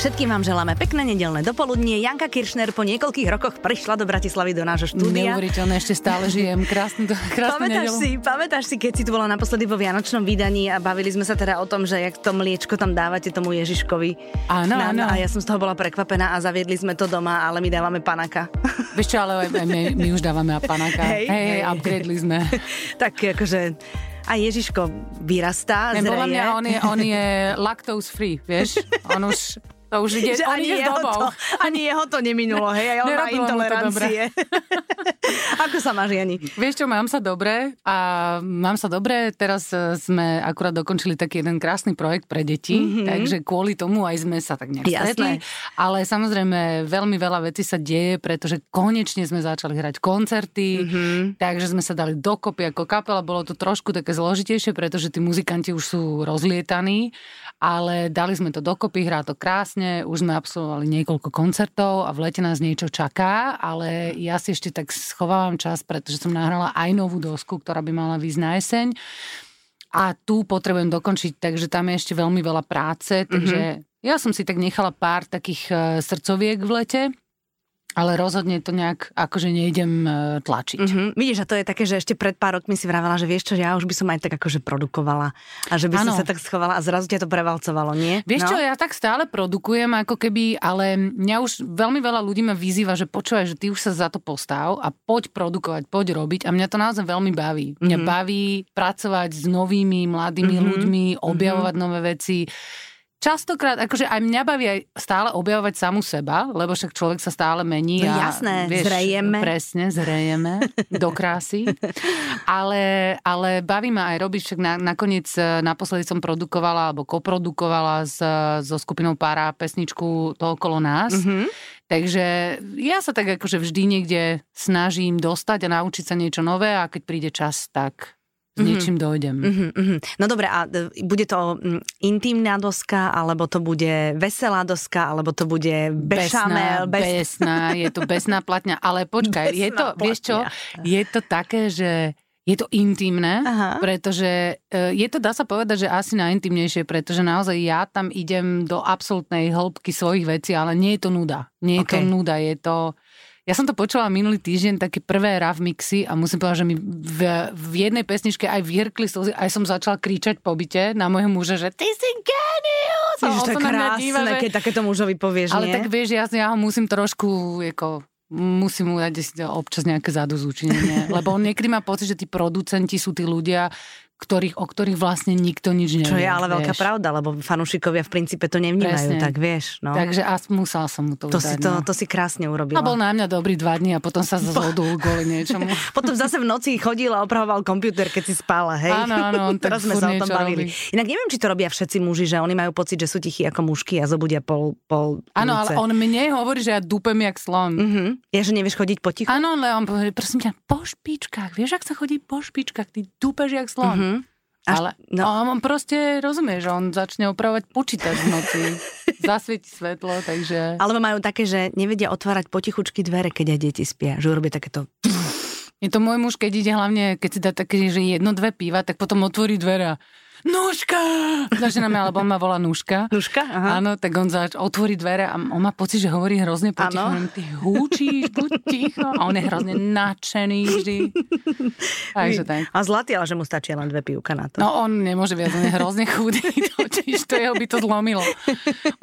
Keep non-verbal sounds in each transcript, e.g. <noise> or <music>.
Všetkým vám želáme pekné nedelné dopoludnie. Janka Kiršner po niekoľkých rokoch prišla do Bratislavy do nášho štúdia. Neuveriteľné, ešte stále žijem. Krásny, krásny pamätáš nedelu. si, pamätáš si, keď si tu bola naposledy vo Vianočnom vydaní a bavili sme sa teda o tom, že jak to mliečko tam dávate tomu Ježiškovi. Áno, áno. A ja som z toho bola prekvapená a zaviedli sme to doma, ale my dávame panaka. <laughs> Vieš čo, ale my, my už dávame panaka. Hej, hej, hej. upgradeli sme. <laughs> tak akože a Ježiško vyrastá, zreje. Podľa mňa on je, on je <laughs> lactose free, vieš? On už to už ide, že ani, ide jeho to, <laughs> ani jeho to neminulo, hej, aj on má intolerancie. <laughs> Ako sa máš, Jani? Vieš čo, mám sa dobre a mám sa dobre. Teraz e, sme akurát dokončili taký jeden krásny projekt pre deti, mm-hmm. takže kvôli tomu aj sme sa tak nejak stretli. Ale samozrejme veľmi veľa vecí sa deje, pretože konečne sme začali hrať koncerty, mm-hmm. takže sme sa dali dokopy ako kapela. Bolo to trošku také zložitejšie, pretože tí muzikanti už sú rozlietaní, ale dali sme to dokopy, hrá to krásne vlastne už sme absolvovali niekoľko koncertov a v lete nás niečo čaká, ale ja si ešte tak schovávam čas, pretože som nahrala aj novú dosku, ktorá by mala výsť na jeseň. A tu potrebujem dokončiť, takže tam je ešte veľmi veľa práce, takže mm-hmm. ja som si tak nechala pár takých eh, srdcoviek v lete, ale rozhodne to nejak akože nejdem e, tlačiť. Mm-hmm. Vidíš, a to je také, že ešte pred pár rokmi si vravela, že vieš čo, ja už by som aj tak akože produkovala a že by ano. som sa tak schovala a zrazu ťa to prevalcovalo, nie? Vieš no? čo, ja tak stále produkujem ako keby, ale mňa už veľmi veľa ľudí ma vyzýva, že počúvaj, že ty už sa za to postav a poď produkovať, poď robiť a mňa to naozaj veľmi baví. Mňa mm-hmm. baví pracovať s novými, mladými mm-hmm. ľuďmi, objavovať mm-hmm. nové veci častokrát, akože aj mňa baví aj stále objavovať samu seba, lebo však človek sa stále mení. No a, jasné, vieš, zrejeme. Presne, zrejeme do krásy. <laughs> Ale, ale baví ma aj robiť, však na, nakoniec e, naposledy som produkovala alebo koprodukovala s, so skupinou Para pesničku To okolo nás. Mm-hmm. Takže ja sa tak akože vždy niekde snažím dostať a naučiť sa niečo nové a keď príde čas, tak s niečím mm-hmm. dojdem. Mm-hmm, mm-hmm. No dobre, a e, bude to mm, intimná doska, alebo to bude veselá doska, alebo to bude bešamel? Besná, bez... besná, je to besná platňa, ale počkaj, besná je to, platňa. vieš čo, je to také, že je to intimné, Aha. pretože e, je to, dá sa povedať, že asi najintimnejšie, pretože naozaj ja tam idem do absolútnej hĺbky svojich vecí, ale nie je to nuda. Nie je okay. to nuda, je to ja som to počula minulý týždeň, také prvé RAV mixy a musím povedať, že mi v, v jednej pesničke aj vyhrkli slzy, aj som začala kričať po byte na môjho muža, že ty si genius! Ježiš, to je krásne, díva, že... keď takéto mužovi povieš, Ale nie? tak vieš, ja, ja ho musím trošku, ako, musím mu dať občas nejaké zadozúčenie, lebo on niekedy má pocit, že tí producenti sú tí ľudia, ktorých, o ktorých vlastne nikto nič nevie. Čo je ale vieš. veľká pravda, lebo fanúšikovia v princípe to nevnímajú, Presne. tak vieš. No. Takže as musel som mu to, to udať, si to, no. to si krásne urobil. A bol na mňa dobrý dva dní a potom sa zhodul kvôli niečomu. <laughs> potom zase v noci chodil a opravoval počítač, keď si spala, hej? Áno, áno, <laughs> Teraz sme sa o tom bavili. Robí. Inak neviem, či to robia všetci muži, že oni majú pocit, že sú tichí ako mužky a zobudia pol, pol Áno, ale on mne hovorí, že ja dúpem jak slon. Uh-huh. Ja, že nevieš chodiť po tichu? Áno, ale on povie, prosím ťa, po špičkách. Vieš, ak sa chodí po špičkách, ty dúpeš jak slon. Uh-huh. Až, ale no. on proste rozumie, že on začne opravovať počítač v noci, <laughs> zasvieti svetlo, takže... Alebo majú také, že nevedia otvárať potichučky dvere, keď aj deti spia, že urobia takéto... Je to môj muž, keď ide hlavne, keď si dá také, že jedno, dve piva, tak potom otvorí dvere Nuška! Začína alebo on ma volá Nuška. Nuška? Aha. Áno, tak on zač, otvorí dvere a on má pocit, že hovorí hrozne potichu. Áno. Ty húčíš, buď ticho. A on je hrozne nadšený vždy. <laughs> Takže tak. A zlatý, ale že mu stačí len dve pivka na to. No on nemôže viac, on je hrozne chudý. <laughs> Totiž to jeho by to zlomilo.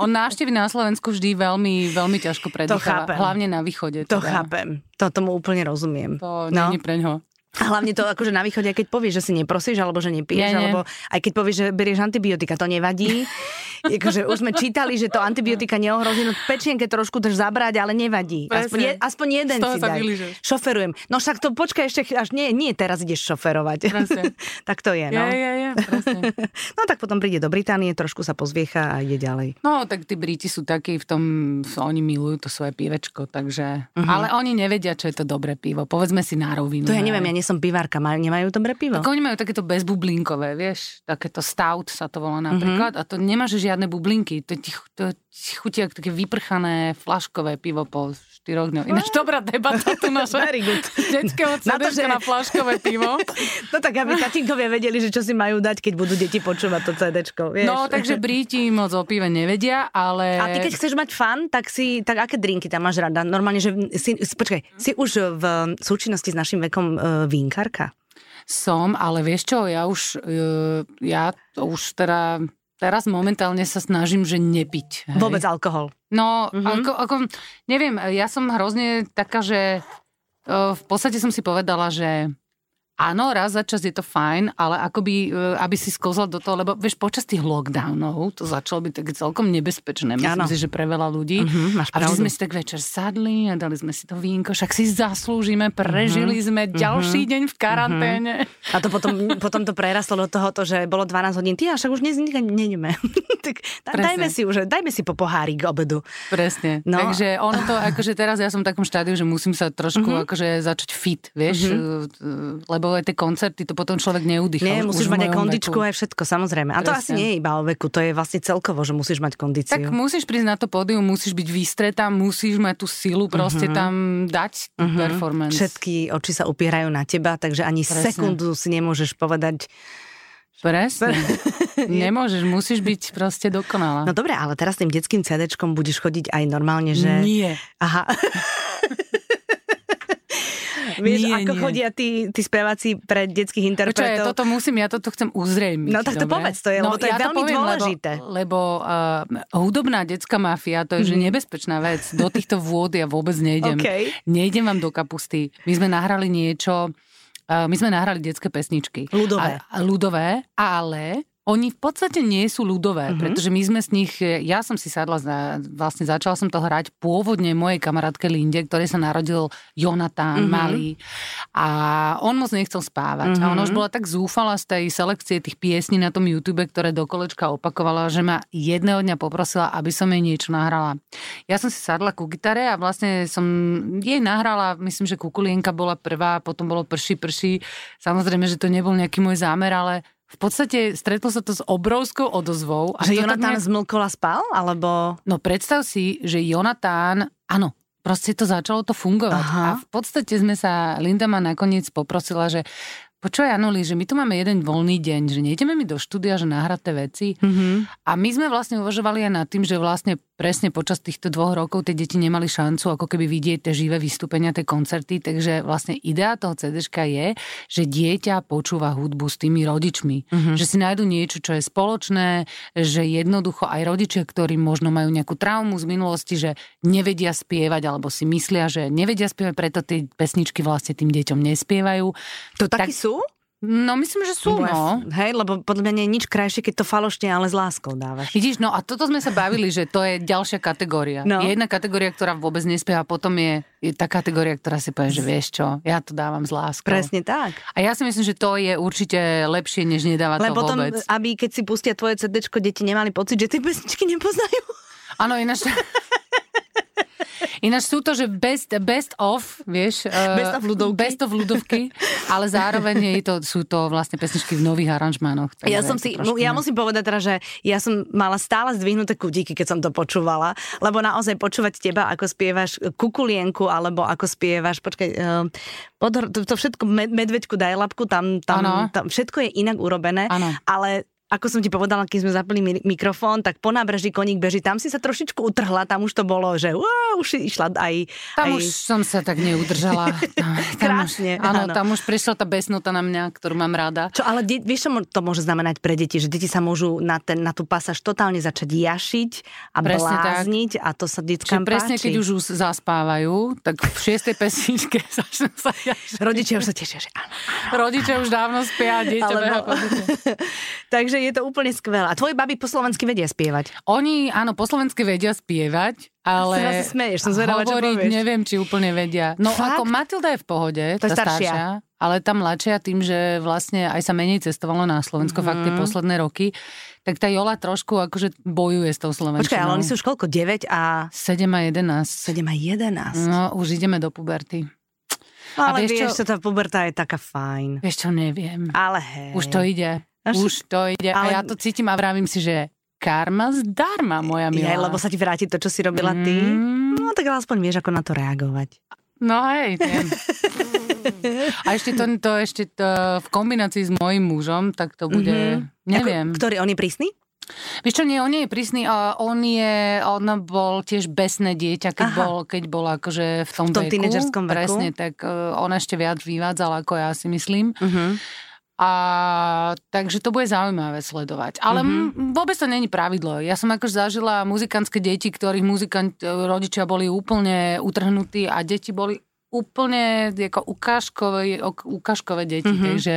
On návštevy na Slovensku vždy veľmi, veľmi ťažko predýcháva. Hlavne na východe. To teda. chápem. To tomu úplne rozumiem. To no. nie je pre ňo. A hlavne to akože na východe, keď povieš, že si neprosíš, alebo že nepiješ, alebo aj keď povieš, že berieš antibiotika, to nevadí. <laughs> akože už sme čítali, že to antibiotika neohrozí, no pečienke trošku drž zabrať, ale nevadí. Aspoň, je, aspoň jeden si daj. Šoferujem. No však to počkaj ešte, až nie, nie teraz ideš šoferovať. <laughs> tak to je, no. Ja, ja, ja, no tak potom príde do Británie, trošku sa pozviecha a ide ďalej. No tak tí Briti sú takí v tom, oni milujú to svoje pivečko, takže... Uh-huh. Ale oni nevedia, čo je to dobré pivo. Povedzme si na rovinu. To ja neviem, ja nie som pivárka, nemajú dobré pivo? Tak oni majú takéto bezbublinkové, vieš, takéto stout sa to volá napríklad uh-huh. a to nemáš žiadne bublinky. To, ti, to chutí ako také vyprchané flaškové pivo po štyroch dňoch. Ináč dobrá debata tu naša. Very good. Detského na, to, že... na flaškové pivo. <laughs> no tak aby tatínkovia vedeli, že čo si majú dať, keď budú deti počúvať to CDčko. Vieš? No, takže Bríti moc o pive nevedia, ale... A ty keď chceš mať fan, tak si, tak aké drinky tam máš rada? Normálne, že si, počkaj, si už v súčinnosti s našim vekom uh, vínkarka? Som, ale vieš čo, ja už, uh, ja už teda Teraz momentálne sa snažím, že nepiť. Hej. Vôbec alkohol. No, mm-hmm. ako, ako, neviem, ja som hrozne taká, že v podstate som si povedala, že Áno, raz za čas je to fajn, ale akoby, e, aby si skozla do toho, lebo vieš, počas tých lockdownov to začalo byť také celkom nebezpečné. Myslím ano. si, že pre veľa ľudí. Uh-huh, máš a vždy sme si tak večer sadli a dali sme si to vínko, však si zaslúžime, prežili uh-huh. sme mhm. ďalší uh-huh. deň v karanténe. Uh-huh. A to potom, <laughs> potom to prerastlo do toho, že bolo 12 hodín, ty a však už dnes nejdeme. <laughs> tak dajme si už, dajme si po pohári k obedu. Presne. No. Takže ono to, akože teraz ja som v takom štádiu, že musím sa trošku uh-huh. akože začať fit, vieš, uh-huh. lebo lebo aj tie koncerty, to potom človek neudýcha. Nie, už, musíš už mať aj kondičku, veku. aj všetko, samozrejme. A to Presne. asi nie je iba o veku, to je vlastne celkovo, že musíš mať kondíciu. Tak musíš prísť na to pódium, musíš byť vystretá, musíš mať tú silu proste uh-huh. tam dať uh-huh. performance. Všetky oči sa upierajú na teba, takže ani Presne. sekundu si nemôžeš povedať, Presne. <laughs> Nemôžeš, musíš byť proste dokonalá. No dobre, ale teraz tým detským CDčkom budeš chodiť aj normálne, že... Nie. Aha. <laughs> Vieš, nie, ako nie. chodia tí, tí speváci pre detských interpretov. Počkaj, toto musím, ja toto chcem uzrejmiť. No tak to dobre? povedz, to je, no, lebo to je ja veľmi to poviem, dôležité. Lebo, lebo uh, hudobná detská mafia, to je mm. že nebezpečná vec. Do týchto vôd ja vôbec nejdem. Okay. Nejdem vám do kapusty. My sme nahrali niečo, uh, my sme nahrali detské pesničky. Ľudové. A, ľudové, ale oni v podstate nie sú ľudové, uh-huh. pretože my sme z nich, ja som si sadla, vlastne začala som to hrať pôvodne mojej kamarátke Linde, ktoré sa narodil Jonatán uh-huh. malý a on moc nechcel spávať uh-huh. a ona už bola tak zúfala z tej selekcie tých piesní na tom YouTube, ktoré do kolečka opakovala, že ma jedného dňa poprosila, aby som jej niečo nahrala. Ja som si sadla ku gitare a vlastne som jej nahrala, myslím, že Kukulienka bola prvá, potom bolo Prší, Prší. Samozrejme, že to nebol nejaký môj zámer, ale v podstate stretlo sa to s obrovskou odozvou. A že Jonatán nejak... zmlkola spal? Alebo... No predstav si, že Jonatán, áno, proste to začalo to fungovať. Aha. A v podstate sme sa, Linda ma nakoniec poprosila, že Počúvaj, Anuli, že my tu máme jeden voľný deň, že nejdeme mi do štúdia, že nahraté veci. Mm-hmm. A my sme vlastne uvažovali aj nad tým, že vlastne presne počas týchto dvoch rokov tie deti nemali šancu ako keby vidieť tie živé vystúpenia, tie koncerty, takže vlastne idea toho CDčka je, že dieťa počúva hudbu s tými rodičmi. Mm-hmm. Že si nájdu niečo, čo je spoločné, že jednoducho aj rodičia, ktorí možno majú nejakú traumu z minulosti, že nevedia spievať alebo si myslia, že nevedia spievať, preto tie pesničky vlastne tým deťom nespievajú. To tak, sú? No myslím, že sú, no. Hej, lebo podľa mňa nie je nič krajšie, keď to falošne, ale s láskou dávaš. Vidíš, no a toto sme sa bavili, že to je ďalšia kategória. No. Je jedna kategória, ktorá vôbec nespieva, potom je, je tá kategória, ktorá si povie, že vieš čo, ja to dávam s láskou. Presne tak. A ja si myslím, že to je určite lepšie, než nedávať Len to potom, vôbec. aby keď si pustia tvoje CD, deti nemali pocit, že tie pesničky nepoznajú. Áno, ináč... <laughs> Ináč sú to, že best, best of, vieš. <laughs> Best of ľudovky. Best of ľudovky, ale zároveň je to, sú to vlastne pesničky v nových aranžmánoch. Ja som si, no, ja musím povedať teda, že ja som mala stále zdvihnuté kudíky, keď som to počúvala, lebo naozaj počúvať teba, ako spievaš kukulienku, alebo ako spievaš, počkaj, uh, to, to všetko, med, medveďku daj labku, tam, tam, tam všetko je inak urobené, ano. ale ako som ti povedala, keď sme zapli mikrofón, tak po nábreží koník beží, tam si sa trošičku utrhla, tam už to bolo, že wow, už išla aj... Tam aj... už som sa tak neudržala. <laughs> Tam, Krásne. Už, áno, áno, tam už prišla tá besnota na mňa, ktorú mám rada. Čo, ale de- vieš, čo to môže znamenať pre deti? Že deti sa môžu na, ten, na tú pasáž totálne začať jašiť a presne blázniť tak. a to sa detkám Čiže presne, páči. keď už zaspávajú, tak v šiestej pesničke <laughs> začnú sa jašiť. Rodičia už sa tešia, že áno. áno Rodičia už dávno spia dieťa Alebo... <laughs> Takže Takže je to úplne skvelé. A tvoji baby po slovensky vedia spievať? Oni, áno, po slovensky vedia spievať, ale... Sa smeješ, som zvedavá, čo povieš. neviem, či úplne vedia. No Fakt? ako Matilda je v pohode, to tá staršia. staršia. Ale tá mladšia tým, že vlastne aj sa menej cestovalo na Slovensko mm. fakt tie mhm. posledné roky, tak tá Jola trošku akože bojuje s tou Slovenskou. Počkaj, ale oni sú už koľko? 9 a... 7 a 11. 7 a 11. No, už ideme do puberty. Ale a vieš, vieš čo, tá puberta je taká fajn. Vieš čo, neviem. Ale hej. Už to ide. Až... Už to ide. Ale... A ja to cítim a vravím si, že karma zdarma, moja milá. Je, lebo sa ti vráti to, čo si robila ty. Mm. No tak aspoň vieš, ako na to reagovať. No hej, viem. A ešte to, to, ešte to v kombinácii s mojím mužom, tak to bude, mm-hmm. neviem. Ako, ktorý, on je prísny? Vieš čo, nie, on nie je prísny, a on je, on bol tiež besné dieťa, keď Aha. bol, keď bol akože v tom, v tom veku. veku. Presne, tak uh, on ešte viac vyvádzal, ako ja si myslím. Uh-huh. A takže to bude zaujímavé sledovať. Ale mm-hmm. vôbec to není pravidlo. Ja som akož zažila muzikantské deti, ktorých muzikant, rodičia boli úplne utrhnutí a deti boli úplne ako ukážkové, ukážkové deti. Mm-hmm. Takže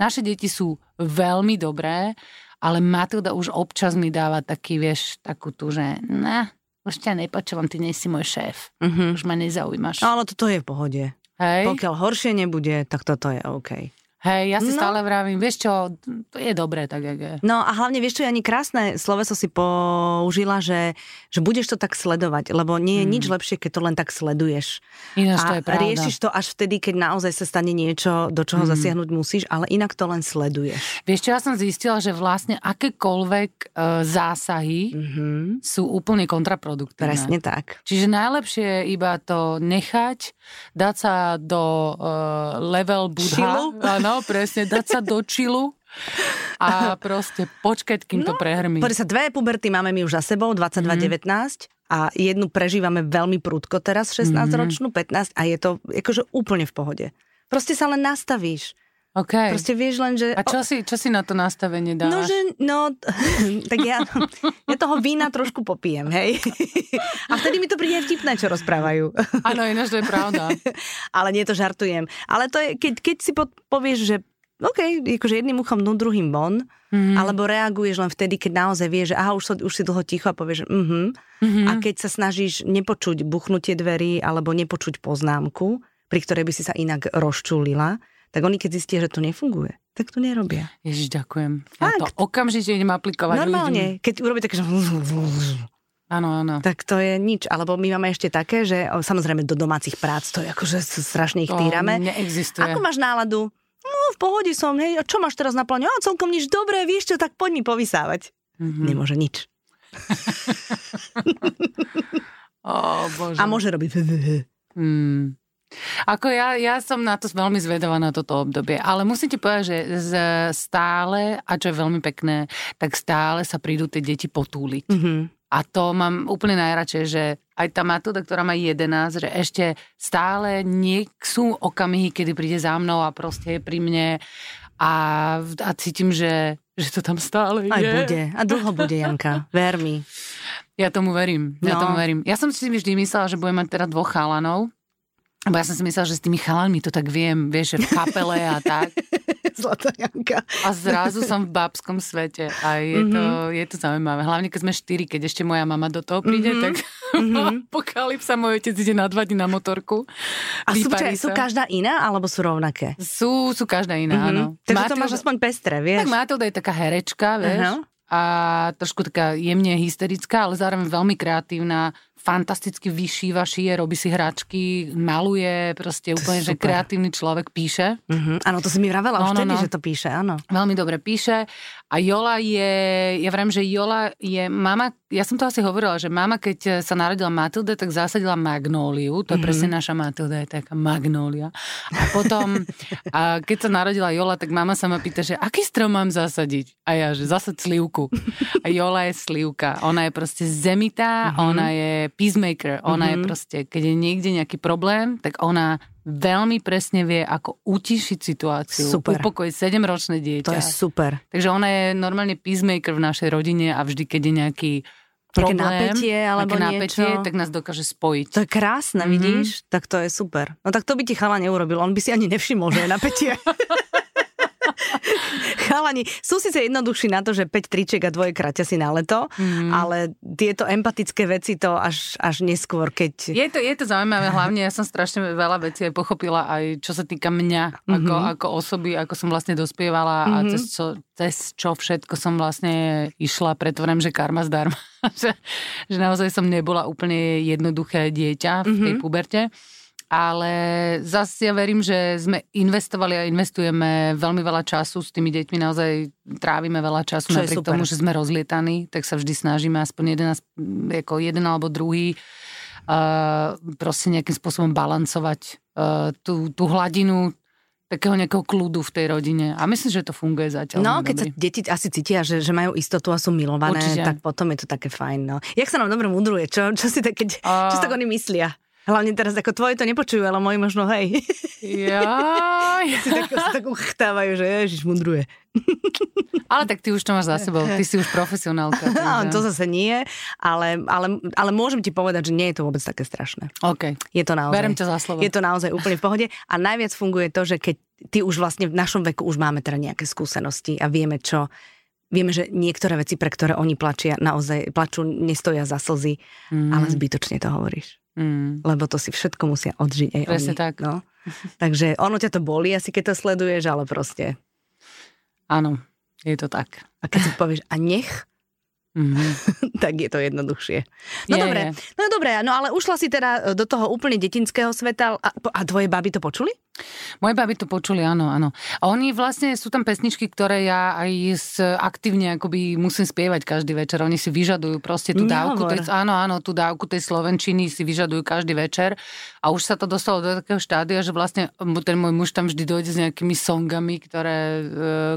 naše deti sú veľmi dobré, ale Matilda už občas mi dáva taký, vieš, takú tu, že ne, už ťa nepočúvam, ty nie si môj šéf. Mm-hmm. Už ma nezaujímaš. Ale toto je v pohode. Hej. Pokiaľ horšie nebude, tak toto je OK. Hej, ja si no. stále vravím, vieš čo, to je dobré tak, jak je. No a hlavne, vieš čo, ani krásne sloveso si použila, že, že budeš to tak sledovať, lebo nie je hmm. nič lepšie, keď to len tak sleduješ. Ináč to je pravda. riešiš to až vtedy, keď naozaj sa stane niečo, do čoho hmm. zasiahnuť musíš, ale inak to len sleduješ. Vieš čo, ja som zistila, že vlastne akékoľvek e, zásahy mm-hmm. sú úplne kontraproduktívne. Presne tak. Čiže najlepšie je iba to nechať, dať sa do e, level budha. Áno, No, presne, dať sa do čilu a proste počkať, kým no, to prehrmí. Poďme sa, dve puberty máme my už za sebou, 22-19 mm. a jednu prežívame veľmi prúdko teraz, 16-ročnú, mm-hmm. 15 a je to akože úplne v pohode. Proste sa len nastavíš. Okay. Proste vieš len, že... A čo si, čo si na to nastavenie dávaš? No, že, no, <laughs> tak ja, ja toho vína trošku popijem, hej. <laughs> A vtedy mi to príde vtipné, čo rozprávajú. <laughs> Áno, ináč to je pravda. Ale nie to žartujem. Ale to je, keď, keď si povieš, že OK, akože jedným uchom dnu, druhým von, mm-hmm. alebo reaguješ len vtedy, keď naozaj vieš, že aha, už, so, už si dlho ticho a povieš, mhm. Mm-hmm. A keď sa snažíš nepočuť buchnutie dverí alebo nepočuť poznámku, pri ktorej by si sa inak rozčulila, tak oni keď zistia, že to nefunguje, tak to nerobia. Ježiš, ďakujem. Ja Fakt. to okamžite idem aplikovať. Normálne, ľuďom. keď urobí také, že... Áno, áno. Tak to je nič. Alebo my máme ešte také, že samozrejme do domácich prác, to je akože strašne ich týrame. Neexistuje. Ako máš náladu? No, v pohode som, hej. A čo máš teraz na pláne? A celkom nič. Dobre, vieš čo, tak poď mi povysávať. Mm-hmm. Nemôže nič. <laughs> <laughs> oh, bože. A môže robiť. Mm. Ako ja, ja som na to veľmi zvedavá na toto obdobie, ale musím ti povedať, že stále, a čo je veľmi pekné, tak stále sa prídu tie deti potúliť. Mm-hmm. A to mám úplne najradšej, že aj tá Matúda, ktorá má 11, že ešte stále nie sú okamihy, kedy príde za mnou a proste je pri mne a, a cítim, že, že to tam stále aj je. Aj bude. A dlho bude, Janka. Ver mi. Ja tomu verím. Ja no. tomu verím. Ja som si vždy myslela, že budem mať teda dvoch chalanov, Bo ja som si myslela, že s tými chalanmi to tak viem, vieš, že v kapele a tak. <laughs> Zlatá Janka. A zrazu som v babskom svete a je, mm-hmm. to, je to zaujímavé. Hlavne, keď sme štyri, keď ešte moja mama do toho príde, mm-hmm. tak mm-hmm. <laughs> apokalypsa, môj otec ide na dva dní na motorku. A sú, čaj, sú každá iná, alebo sú rovnaké? Sú, sú každá iná, mm-hmm. áno. Takže Matilda, to máš aspoň pestré, vieš? Tak Matilda je taká herečka, vieš. Uh-huh a trošku taká jemne hysterická, ale zároveň veľmi kreatívna, fantasticky vyšíva, šije, robí si hračky, maluje, proste úplne, že kreatívny človek píše. Mm-hmm. Áno, to si mi vravela no, už no, no. že to píše, áno. Veľmi dobre píše. A Jola je, ja viem, že Jola je mama, ja som to asi hovorila, že mama, keď sa narodila Matilde, tak zasadila magnóliu, to je mm-hmm. presne naša Matilda, je taká magnólia. A potom, a keď sa narodila Jola, tak mama sa ma pýta, že aký strom mám zasadiť? A ja, že zasad slivku. A Jola je slivka. Ona je proste zemitá, mm-hmm. ona je peacemaker. Ona mm-hmm. je mhm. proste, keď je niekde nejaký problém, tak ona veľmi presne vie, ako utišiť situáciu. Super. Upokojiť 7-ročné dieťa. To je super. Takže ona je normálne peacemaker v našej rodine a vždy, keď je nejaký problém, napätie alebo napätie, niečo. tak nás dokáže spojiť. To je krásne, mm-hmm. vidíš? Tak to je super. No tak to by ti chala neurobil. On by si ani nevšimol, že je napätie. <laughs> Chalani, sú síce jednoduchší na to, že 5 triček a dvoje kraťa si na leto, mm. ale tieto empatické veci to až, až neskôr, keď... Je to, je to zaujímavé, hlavne ja som strašne veľa vecí aj pochopila, aj čo sa týka mňa mm-hmm. ako, ako osoby, ako som vlastne dospievala mm-hmm. a mhm. cez čo, cez čo všetko som vlastne išla, preto že karma zdarma. <laughs> že, že naozaj som nebola úplne jednoduché dieťa v tej mm-hmm. puberte. Ale zase ja verím, že sme investovali a investujeme veľmi veľa času s tými deťmi, naozaj trávime veľa času, Čo napriek tomu, že sme rozlietaní, tak sa vždy snažíme aspoň jeden, ako jeden alebo druhý uh, proste nejakým spôsobom balancovať uh, tú, tú hladinu takého nejakého kľudu v tej rodine. A myslím, že to funguje zatiaľ. No, keď sa deti asi cítia, že, že majú istotu a sú milované, Určite. tak potom je to také fajn. No. Jak sa nám dobre mudruje? Čo, čo si tak, keď, a... čo si tak oni myslia? Hlavne teraz ako tvoje to nepočujú, ale moji možno hej. Ja. <laughs> si tak, si tak uchtávajú, že ježiš, mudruje. Ale tak ty už to máš za sebou, ty si už profesionálka. <laughs> No, to zase nie, ale, ale, ale môžem ti povedať, že nie je to vôbec také strašné. OK. Je to naozaj. Berem ťa za slovo. Je to naozaj úplne v pohode a najviac funguje to, že keď ty už vlastne v našom veku už máme teda nejaké skúsenosti a vieme čo, Vieme, že niektoré veci, pre ktoré oni plačia, naozaj plačú, nestoja za slzy, mm. ale zbytočne to hovoríš. Mm. Lebo to si všetko musia odžiť aj Presne oni. tak. No. Takže ono ťa to bolí asi, keď to sleduješ, ale proste... Áno, je to tak. A keď si povieš, a nech, Mm-hmm. <laughs> tak je to jednoduchšie. No je, dobre, je. no dobre, no ale ušla si teda do toho úplne detinského sveta a, a tvoje baby to počuli? Moje baby to počuli, áno, áno. A oni vlastne, sú tam pesničky, ktoré ja aj aktívne akoby musím spievať každý večer. Oni si vyžadujú proste tú dávku, tej, áno, áno, tú dávku tej slovenčiny si vyžadujú každý večer. A už sa to dostalo do takého štádia, že vlastne ten môj muž tam vždy dojde s nejakými songami, ktoré, e,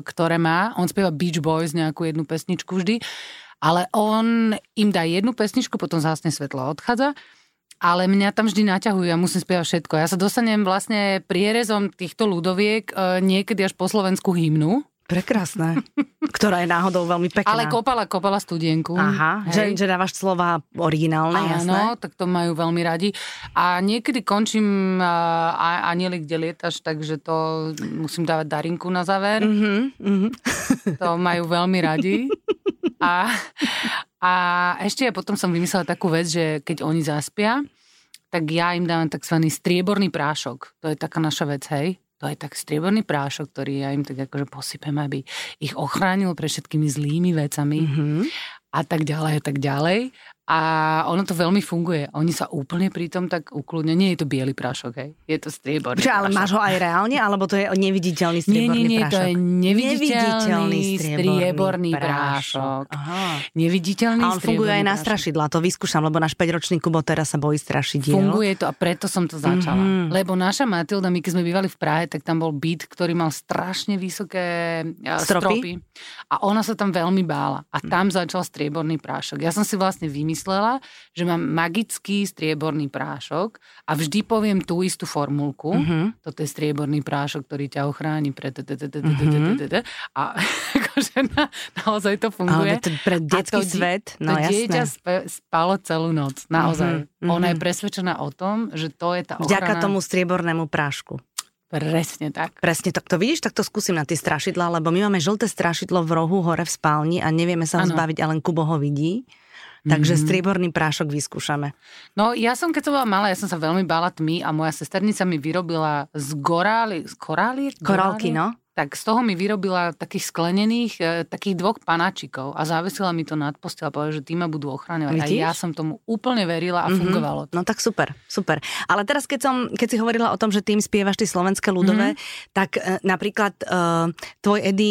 ktoré má. On spieva Beach Boys, nejakú jednu pesničku vždy. Ale on im dá jednu pesničku, potom zásne svetlo odchádza ale mňa tam vždy naťahujú, ja musím spievať všetko. Ja sa dostanem vlastne prierezom týchto ľudoviek e, niekedy až po slovenskú hymnu. Prekrásne. Ktorá je náhodou veľmi pekná. Ale kopala, kopala studienku. Aha, že, že dávaš slova originálne, Áno, jasné. Áno, tak to majú veľmi radi. A niekedy končím uh, Anieli, kde lietaš, takže to musím dávať Darinku na záver. Mm-hmm, mm-hmm. To majú veľmi radi. <laughs> A, a ešte ja potom som vymyslela takú vec, že keď oni zaspia, tak ja im dávam tzv. strieborný prášok. To je taká naša vec, hej? To je tak strieborný prášok, ktorý ja im tak akože posypem, aby ich ochránil pre všetkými zlými vecami. Mm-hmm. A tak ďalej, a tak ďalej. A ono to veľmi funguje. Oni sa úplne pritom tak ukludne. Nie je to biely prášok, hej. Je to strieborný Čiže, ale máš ho aj reálne, alebo to je neviditeľný strieborný nie, nie, nie, prášok? to je neviditeľný, strieborný, prášok. Aha. Neviditeľný A on funguje aj na strašidla. To vyskúšam, lebo náš 5-ročný Kubo teraz sa bojí strašidiel. Funguje to a preto som to začala. Mm-hmm. Lebo naša Matilda, my keď sme bývali v Prahe, tak tam bol byt, ktorý mal strašne vysoké stropy. stropy. A ona sa tam veľmi bála. A tam začal strieborný prášok. Ja som si vlastne vymyslel vymyslela, že mám magický strieborný prášok a vždy poviem tú istú formulku. Mm-hmm. Toto je strieborný prášok, ktorý ťa ochráni pre a akože naozaj to funguje. Ale pre detský svet, no jasné. dieťa spalo celú noc, naozaj. Ona je presvedčená o tom, že to je tá ochrana. Vďaka tomu striebornému prášku. Presne tak. Presne tak to vidíš, tak to skúsim na tie strašidla, lebo my máme žlté strašidlo v rohu hore v spálni a nevieme sa ho zbaviť, ale len Kubo ho vidí. Takže mm-hmm. strieborný prášok vyskúšame. No ja som, keď som bola malá, ja som sa veľmi bála tmy a moja sesternica mi vyrobila z gorály, z korály? Korálky, no. Tak z toho mi vyrobila takých sklenených, e, takých dvoch panáčikov a závesila mi to nad postel a povedala, že tí ma budú ochraňovať. Vidíš? A ja som tomu úplne verila a mm-hmm. fungovalo to. No tak super, super. Ale teraz, keď, som, keď si hovorila o tom, že tým spievaš tie slovenské ľudové, mm-hmm. tak e, napríklad e, tvoj Edy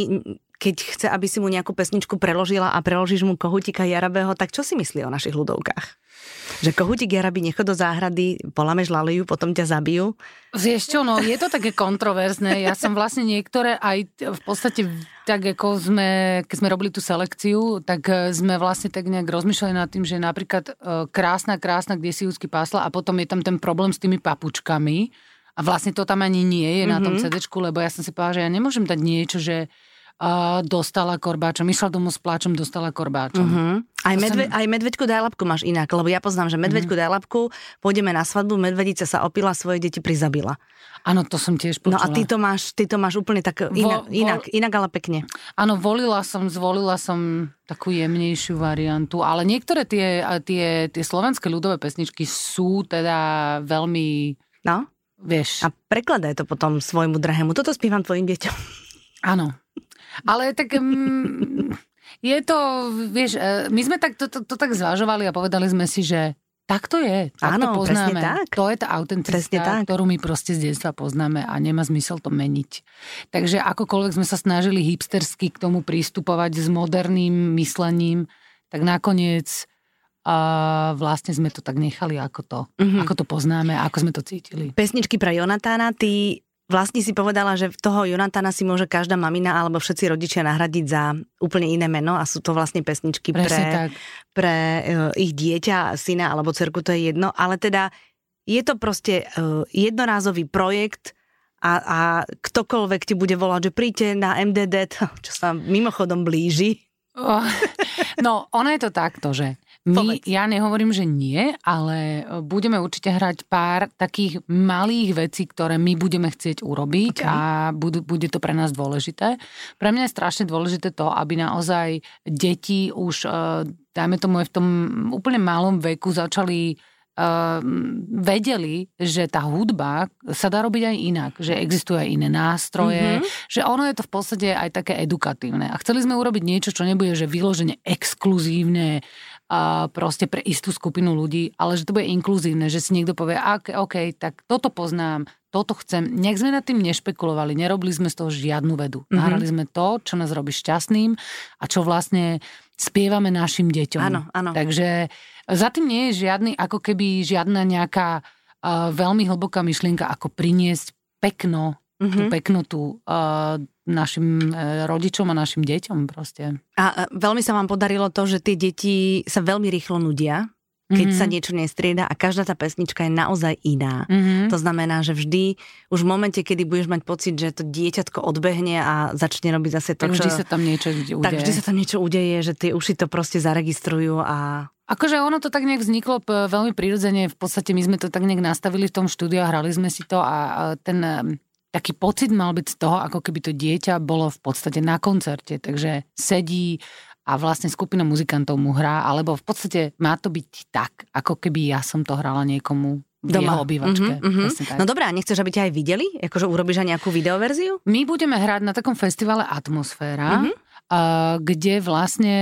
keď chce, aby si mu nejakú pesničku preložila a preložíš mu kohutika Jarabého, tak čo si myslí o našich ľudovkách? Že kohutik Jarabi nechod do záhrady, polameš laliju, potom ťa zabijú? Vieš čo, no je to také kontroverzné. Ja som vlastne niektoré aj v podstate tak ako sme, keď sme robili tú selekciu, tak e, sme vlastne tak nejak rozmýšľali nad tým, že napríklad e, krásna, krásna, kde si úzky pásla a potom je tam ten problém s tými papučkami a vlastne to tam ani nie je mm-hmm. na tom mhm. cd lebo ja som si povedala, že ja nemôžem dať niečo, že a dostala korbáčom. Išla domov s pláčom, dostala korbáčom. Uh-huh. Aj, medve, som... aj medveďku dajlapku máš inak, lebo ja poznám, že medveďku uh-huh. dajlapku, pôjdeme na svadbu, medvedica sa opila, svoje deti prizabila. Áno, to som tiež počula. No a ty to máš, ty to máš úplne tak inak, vo, inak, inak ale pekne. Áno, volila som, zvolila som takú jemnejšiu variantu, ale niektoré tie, tie, tie slovenské ľudové pesničky sú teda veľmi... No? Vieš. A prekladaj to potom svojmu drahému. Toto spievam tvojim deťom. Áno. Ale tak... Mm, je to, vieš, e, my sme tak to, to, to tak zvažovali a povedali sme si, že Tak to je, tak Áno, to poznáme. tak. To je tá autenticita, ktorú my proste z detstva poznáme a nemá zmysel to meniť. Takže akokoľvek sme sa snažili hipstersky k tomu prístupovať s moderným myslením, tak nakoniec a vlastne sme to tak nechali, ako to, mm-hmm. ako to poznáme, ako sme to cítili. Pesničky pre Jonatána, ty vlastne si povedala, že toho Jonatána si môže každá mamina alebo všetci rodičia nahradiť za úplne iné meno a sú to vlastne pesničky Presne pre, tak. pre uh, ich dieťa, syna alebo cerku, to je jedno, ale teda je to proste uh, jednorázový projekt a, a ktokoľvek ti bude volať, že príďte na MDD, <laughs> čo sa mimochodom blíži. Oh, no, ono je to takto, že my, ja nehovorím, že nie, ale e, budeme určite hrať pár takých malých vecí, ktoré my budeme chcieť urobiť okay. a budú, bude to pre nás dôležité. Pre mňa je strašne dôležité to, aby naozaj deti už, e, dajme tomu, v tom úplne malom veku začali Uh, vedeli, že tá hudba sa dá robiť aj inak, že existujú aj iné nástroje, mm-hmm. že ono je to v podstate aj také edukatívne. A chceli sme urobiť niečo, čo nebude že vyložene exkluzívne proste pre istú skupinu ľudí, ale že to bude inkluzívne, že si niekto povie, OK, OK, tak toto poznám, toto chcem. Nejak sme nad tým nešpekulovali, nerobili sme z toho žiadnu vedu. Mm-hmm. Nahrali sme to, čo nás robí šťastným a čo vlastne spievame našim deťom. Áno, áno. Takže za tým nie je žiadny, ako keby žiadna nejaká uh, veľmi hlboká myšlienka, ako priniesť pekno mm-hmm. tú peknotu uh, našim uh, rodičom a našim deťom proste. A uh, veľmi sa vám podarilo to, že tie deti sa veľmi rýchlo nudia, keď mm-hmm. sa niečo nestrieda a každá tá pesnička je naozaj iná. Mm-hmm. To znamená, že vždy, už v momente, kedy budeš mať pocit, že to dieťatko odbehne a začne robiť zase to, tak vždy sa tam niečo udeje. Tak vždy sa tam niečo udeje, že tie uši to proste zaregistrujú a Akože ono to tak nejak vzniklo veľmi prirodzene, v podstate my sme to tak nejak nastavili v tom štúdiu a hrali sme si to a ten taký pocit mal byť z toho, ako keby to dieťa bolo v podstate na koncerte, takže sedí a vlastne skupina muzikantov mu hrá, alebo v podstate má to byť tak, ako keby ja som to hrala niekomu v Doma. jeho obývačke. Uh-huh. No dobré, a nechceš, aby ťa aj videli? Akože urobíš aj nejakú videoverziu? My budeme hrať na takom festivale Atmosféra. Uh-huh kde vlastne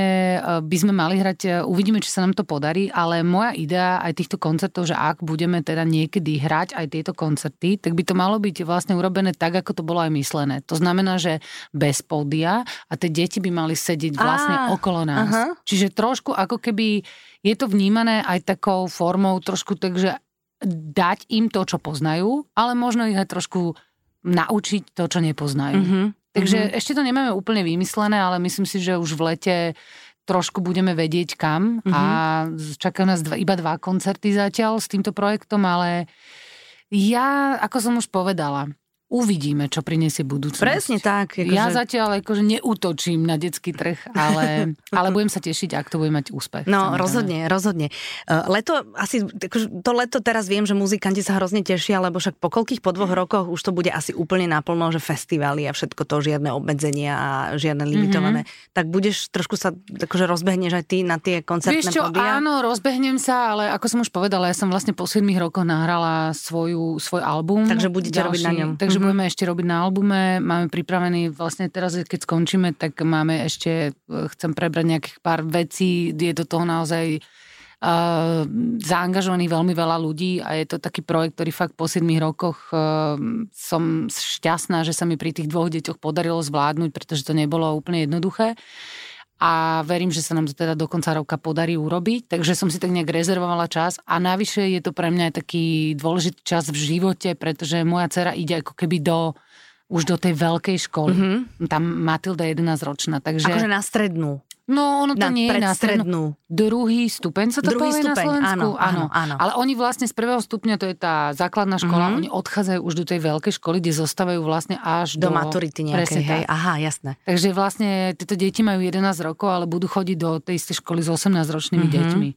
by sme mali hrať, e, uvidíme, či sa nám to podarí, ale moja idea aj týchto koncertov, že ak budeme teda niekedy hrať aj tieto koncerty, tak by to malo byť vlastne urobené tak, ako to bolo aj myslené. To znamená, že bez pódia a tie deti by mali sedieť vlastne ah, okolo nás. Aha. Čiže trošku ako keby je to vnímané aj takou formou trošku takže dať im to, čo poznajú, ale možno ich aj trošku naučiť to, čo nepoznajú. Mm-hmm. Takže mm-hmm. ešte to nemáme úplne vymyslené, ale myslím si, že už v lete trošku budeme vedieť kam mm-hmm. a čakajú nás dva, iba dva koncerty zatiaľ s týmto projektom, ale ja, ako som už povedala, uvidíme, čo prinesie budúcnosť. Presne tak. Akože... Ja zatiaľ akože neútočím na detský trh, ale, <laughs> ale budem sa tešiť, ak to bude mať úspech. No, samozrejme. rozhodne, rozhodne. E, leto, asi, akože to leto teraz viem, že muzikanti sa hrozne tešia, lebo však po koľkých po dvoch rokoch už to bude asi úplne naplno, že festivály a všetko to, žiadne obmedzenia a žiadne limitované. Mm-hmm. Tak budeš trošku sa, akože rozbehneš aj ty na tie koncertné Vieš čo, podia? áno, rozbehnem sa, ale ako som už povedala, ja som vlastne po 7 rokoch nahrala svoju, svoj album. Takže budete ďalší, robiť na ňom. Takže. Budeme ešte robiť na albume. Máme pripravený, vlastne teraz, keď skončíme, tak máme ešte, chcem prebrať nejakých pár vecí. Je do toho naozaj uh, zaangažovaných veľmi veľa ľudí a je to taký projekt, ktorý fakt po 7 rokoch uh, som šťastná, že sa mi pri tých dvoch deťoch podarilo zvládnuť, pretože to nebolo úplne jednoduché a verím, že sa nám to teda do konca roka podarí urobiť, takže som si tak nejak rezervovala čas a navyše je to pre mňa aj taký dôležitý čas v živote, pretože moja dcera ide ako keby do už do tej veľkej školy. Mm-hmm. Tam Matilda je 11 ročná, takže... Akože na strednú. No, ono to na nie je na strednú. Druhý stupeň sa to Druhý povie stupeň, na Slovensku? Áno, áno, áno. Ale oni vlastne z prvého stupňa, to je tá základná škola, mm-hmm. oni odchádzajú už do tej veľkej školy, kde zostávajú vlastne až do... Do maturity nejakej, hej. Aha, jasné. Takže vlastne tieto deti majú 11 rokov, ale budú chodiť do tej istej školy s 18-ročnými mm-hmm. deťmi.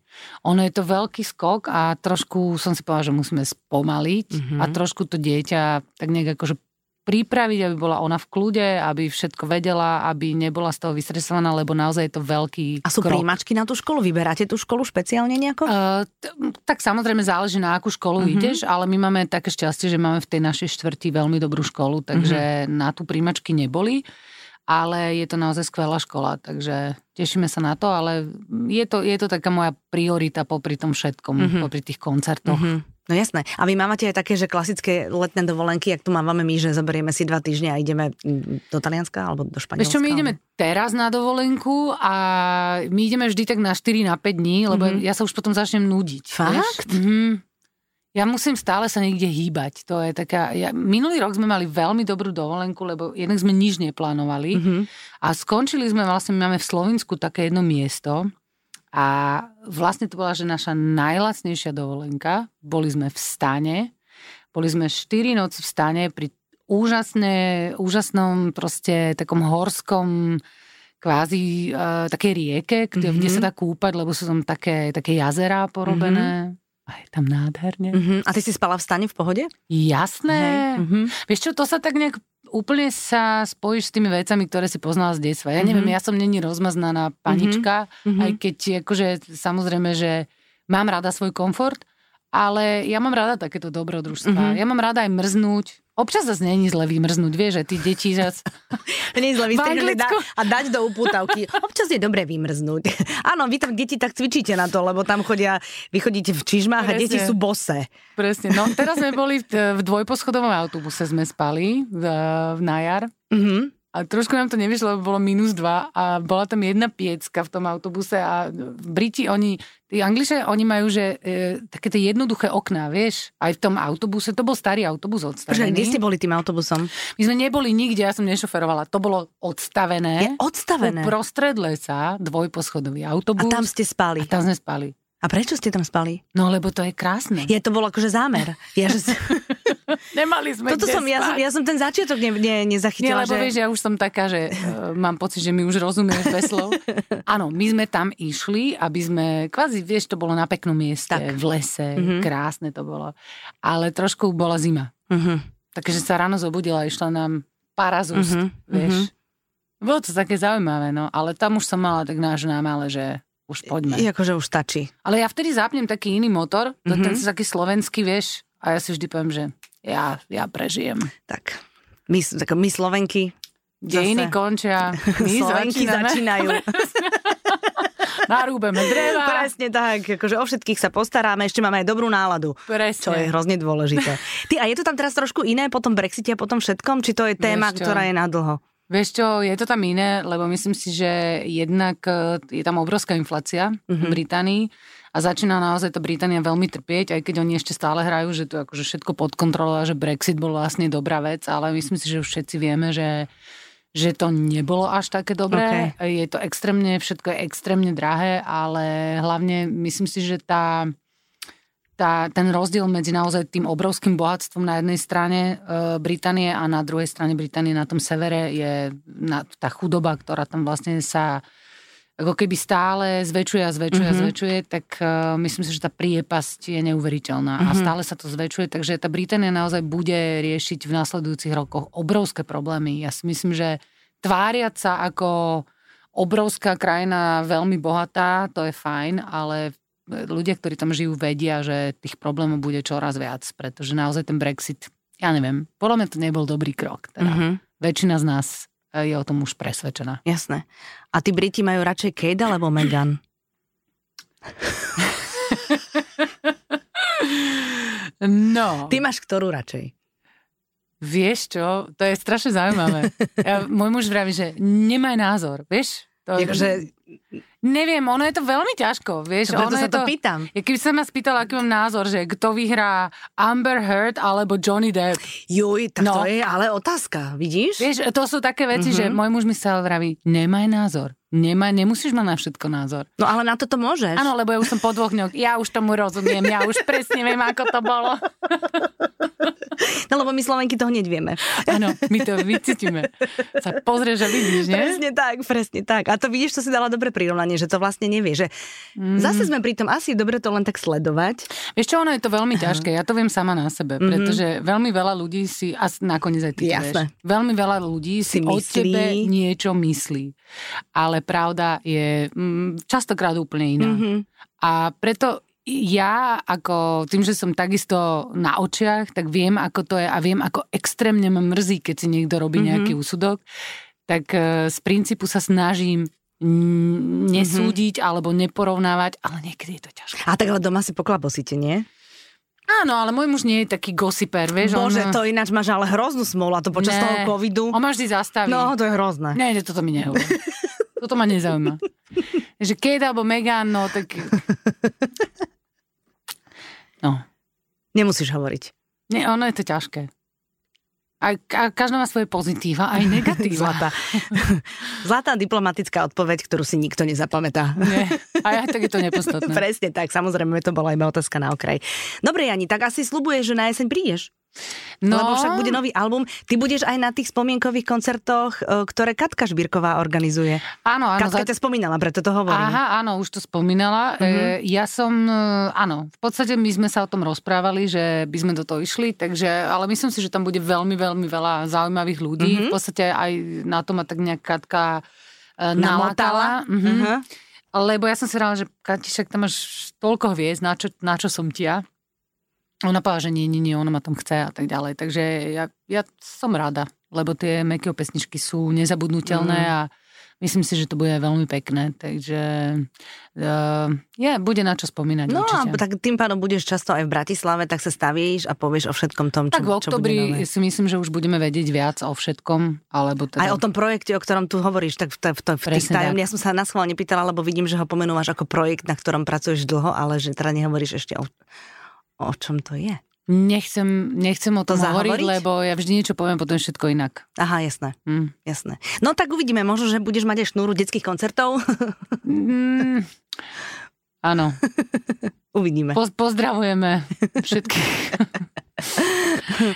Ono je to veľký skok a trošku som si povedala, že musíme spomaliť mm-hmm. a trošku to dieťa tak nejak akože pripraviť, aby bola ona v kľude, aby všetko vedela, aby nebola z toho vystresovaná, lebo naozaj je to veľký A sú krok. príjmačky na tú školu? Vyberáte tú školu špeciálne nejako? Uh, t- tak samozrejme záleží na akú školu uh-huh. ideš, ale my máme také šťastie, že máme v tej našej štvrti veľmi dobrú školu, takže uh-huh. na tú príjmačky neboli. ale je to naozaj skvelá škola, takže tešíme sa na to, ale je to, je to taká moja priorita popri tom všetkom, mm-hmm. popri tých koncertoch. Mm-hmm. No jasné. A vy mávate aj také, že klasické letné dovolenky, ak tu mávame my, že zoberieme si dva týždne a ideme do Talianska alebo do Španielska? Vieš čo, my ideme teraz na dovolenku a my ideme vždy tak na 4 na 5 dní, lebo mm-hmm. ja sa už potom začnem nudiť. Fakt? Mm-hmm. Ja musím stále sa niekde hýbať. To je taká... Ja, minulý rok sme mali veľmi dobrú dovolenku, lebo jednak sme nič neplánovali mm-hmm. a skončili sme vlastne, my máme v Slovensku také jedno miesto a vlastne to bola, že naša najlacnejšia dovolenka. Boli sme v stane, boli sme 4 noci v stane pri úžasné, úžasnom proste takom horskom kvázi uh, také rieke, kde, mm-hmm. kde sa dá kúpať, lebo sú tam také, také jazera porobené. Mm-hmm a je tam nádherne. Uh-huh. A ty si spala v stane v pohode? Jasné. Uh-huh. Vieš čo, to sa tak nejak úplne sa spojíš s tými vecami, ktoré si poznala z detstva. Ja neviem, uh-huh. ja som není rozmaznaná panička, uh-huh. aj keď akože samozrejme, že mám rada svoj komfort, ale ja mám rada takéto dobrodružstva. Uh-huh. Ja mám rada aj mrznúť, Občas zase není zle vymrznúť, vieš, že tí deti zase... <laughs> je zle vystrihnúť a dať do upútavky. Občas je dobre vymrznúť. <laughs> Áno, vy tam deti tak cvičíte na to, lebo tam chodia, vy chodíte v čižmách Presne. a deti sú bose. Presne. No teraz sme boli v, v dvojposchodovom autobuse, sme spali v, v na jar. Mm-hmm. A trošku nám to nevyšlo, lebo bolo minus dva a bola tam jedna piecka v tom autobuse a Briti, oni, tí Angliče, oni majú, že e, také tie jednoduché okná, vieš, aj v tom autobuse, to bol starý autobus odstavený. Počkaj, kde ste boli tým autobusom? My sme neboli nikde, ja som nešoferovala, to bolo odstavené. Je odstavené? Uprostred lesa, dvojposchodový autobus. A tam ste spali? A tam sme spali. A prečo ste tam spali? No, lebo to je krásne. Je to bolo akože zámer. <laughs> Ja, že... Nemali sme Toto som, ja, som, ja som ten začiatok ne, ne, nezachytila. Nie, lebo že... vieš, ja už som taká, že uh, mám pocit, že my už rozumieš bez slov. <laughs> Áno, my sme tam išli, aby sme, kvázi, vieš, to bolo na peknom mieste, tak. v lese, mm-hmm. krásne to bolo. Ale trošku bola zima. Mm-hmm. Takže sa ráno zobudila išla nám para z úst, mm-hmm. vieš. Mm-hmm. Bolo to také zaujímavé, no, ale tam už som mala tak náš námale, že už poďme. I akože už stačí. Ale ja vtedy zapnem taký iný motor, mm-hmm. ten si taký slovenský, vieš, a ja si vždy poviem, že ja, ja prežijem. Tak, my, tak my Slovenky Dejiny končia, <laughs> my Slovenky začínajú. <laughs> Narúbeme dreva. Presne tak, akože o všetkých sa postaráme, ešte máme aj dobrú náladu. Presne. Čo je hrozne dôležité. <laughs> Ty, a je to tam teraz trošku iné po tom Brexite a po tom všetkom? Či to je téma, ktorá je na dlho? Vieš čo, je to tam iné, lebo myslím si, že jednak e, je tam obrovská inflácia mm-hmm. v mhm. Británii a začína naozaj tá Británia veľmi trpieť, aj keď oni ešte stále hrajú, že to akože všetko pod kontrolou a že Brexit bol vlastne dobrá vec, ale myslím si, že už všetci vieme, že že to nebolo až také dobré. Okay. Je to extrémne, všetko je extrémne drahé, ale hlavne myslím si, že tá tá, ten rozdiel medzi naozaj tým obrovským bohatstvom na jednej strane e, Británie a na druhej strane Británie na tom severe je na, tá chudoba, ktorá tam vlastne sa ako keby stále zväčšuje a zväčšuje mm-hmm. a zväčšuje, tak uh, myslím si, že tá priepasť je neuveriteľná mm-hmm. a mhm. stále sa to zväčšuje, takže tá Británia naozaj bude riešiť v nasledujúcich rokoch obrovské problémy. Ja si myslím, že tváriať sa ako obrovská krajina, veľmi bohatá, to je fajn, ale ľudia, ktorí tam žijú, vedia, že tých problémov bude čoraz viac, pretože naozaj ten Brexit, ja neviem, podľa mňa to nebol dobrý krok. Teda. Mm-hmm. Väčšina z nás eh, je o tom už presvedčená. Jasné. A tí Briti majú radšej Kate alebo Meghan? no. Ty máš ktorú radšej? Vieš čo, to je strašne zaujímavé. Ja, môj muž vraví, že nemaj názor, vieš? To, že... Neviem, ono je to veľmi ťažko, vieš. To ono sa to, to pýtam. Ja keby sa ma spýtala, aký mám názor, že kto vyhrá Amber Heard alebo Johnny Depp. Juj, tak no. to je ale otázka, vidíš? Vieš, to sú také veci, mm-hmm. že môj muž mi sa vraví, nemaj názor. Nemá, nemusíš mať na všetko názor. No ale na toto môžeš. Áno, lebo ja už som po dvoch dňoch, ja už tomu rozumiem, ja už presne viem, ako to bolo. No lebo my Slovenky to hneď vieme. Áno, my to vycítime. Sa pozrieš a vidíš, nie? Presne tak, presne tak. A to vidíš, to si dala dobre prirovnanie, že to vlastne nevie. Že mm. Zase sme pri tom, asi dobre to len tak sledovať. Vieš čo, ono je to veľmi ťažké, ja to viem sama na sebe, mm-hmm. pretože veľmi veľa ľudí si, a nakoniec aj ty Jasné. vieš, veľmi veľa ľudí si, si myslí... od tebe niečo myslí. Ale pravda je mm, častokrát úplne iná. Mm-hmm. A preto ja ako tým, že som takisto na očiach, tak viem, ako to je a viem, ako extrémne ma mrzí, keď si niekto robí mm-hmm. nejaký úsudok. tak e, z princípu sa snažím nesúdiť mm-hmm. alebo neporovnávať, ale niekedy je to ťažké. A tak ale doma si poklabosíte, nie? Áno, ale môj muž nie je taký gossiper, vieš. Bože, on... to ináč máš ale hroznú smolu a to počas ne, toho covidu. On ma vždy zastaví. No, to je hrozné. Nie, toto mi nehovorí. <laughs> toto ma nezaujíma. že Kate alebo Megan, no tak... <laughs> No. Nemusíš hovoriť. Nie, ono je to ťažké. A, a každá má svoje pozitíva, aj <laughs> negatíva. Zlatá. Zlatá diplomatická odpoveď, ktorú si nikto nezapamätá. Nie, a ja tak je to nepodstatné. <laughs> Presne tak, samozrejme, to bola iba otázka na okraj. Dobre, Jani, tak asi slubuješ, že na jeseň prídeš. No. Lebo však bude nový album. Ty budeš aj na tých spomienkových koncertoch, e, ktoré Katka Žbírková organizuje. Áno, áno. Katka za... ťa spomínala, preto to hovorím. Aha, áno, už to spomínala. Uh-huh. ja som, e, áno, v podstate my sme sa o tom rozprávali, že by sme do toho išli, takže, ale myslím si, že tam bude veľmi, veľmi veľa zaujímavých ľudí. Uh-huh. V podstate aj na to ma tak nejak Katka nalatala. Uh-huh. Uh-huh. Lebo ja som si hovorila, že Kati, však tam máš toľko hviezd, na čo, na čo som tia ona povedala, že nie, nie, nie, ona ma tam chce a tak ďalej. Takže ja, ja som rada, lebo tie Mekio pesničky sú nezabudnutelné mm. a myslím si, že to bude veľmi pekné. Takže uh, je, bude na čo spomínať No určite. a tak tým pádom budeš často aj v Bratislave, tak sa stavíš a povieš o všetkom tom, čo, Tak v oktobri si myslím, že už budeme vedieť viac o všetkom. Alebo teda... Aj o tom projekte, o ktorom tu hovoríš, tak v, v, v, v tých tajom, ja som sa na schválne pýtala, lebo vidím, že ho pomenúvaš ako projekt, na ktorom pracuješ dlho, ale že teda nehovoríš ešte o o čom to je? Nechcem, nechcem o tom to hovoriť, lebo ja vždy niečo poviem, potom všetko inak. Aha, jasné. Mm. jasné. No tak uvidíme, možno, že budeš mať aj šnúru detských koncertov. mm, áno. <laughs> uvidíme. Po, pozdravujeme všetkých.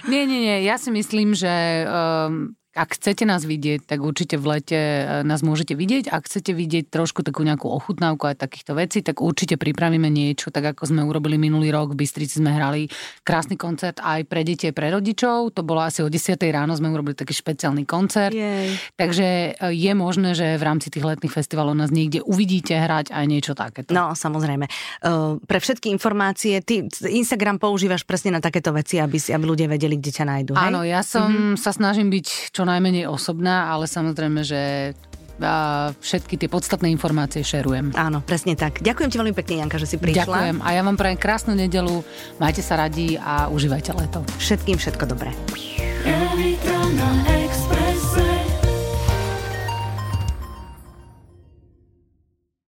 <laughs> nie, nie, nie, ja si myslím, že um, ak chcete nás vidieť, tak určite v lete e, nás môžete vidieť. Ak chcete vidieť trošku takú nejakú ochutnávku aj takýchto vecí, tak určite pripravíme niečo, tak ako sme urobili minulý rok. V Bystrici sme hrali krásny koncert aj pre deti, aj pre rodičov. To bolo asi o 10. ráno, sme urobili taký špeciálny koncert. Jej. Takže e, je možné, že v rámci tých letných festivalov nás niekde uvidíte hrať aj niečo takéto. No, samozrejme. Uh, pre všetky informácie, ty Instagram používaš presne na takéto veci, aby, si, aby ľudia vedeli, kde ťa nájdu. Áno, ja som mm-hmm. sa snažím byť čo najmenej osobná, ale samozrejme, že a všetky tie podstatné informácie šerujem. Áno, presne tak. Ďakujem ti veľmi pekne, Janka, že si prišla. Ďakujem a ja vám prajem krásnu nedelu, majte sa radi a užívajte leto. Všetkým všetko dobré. Every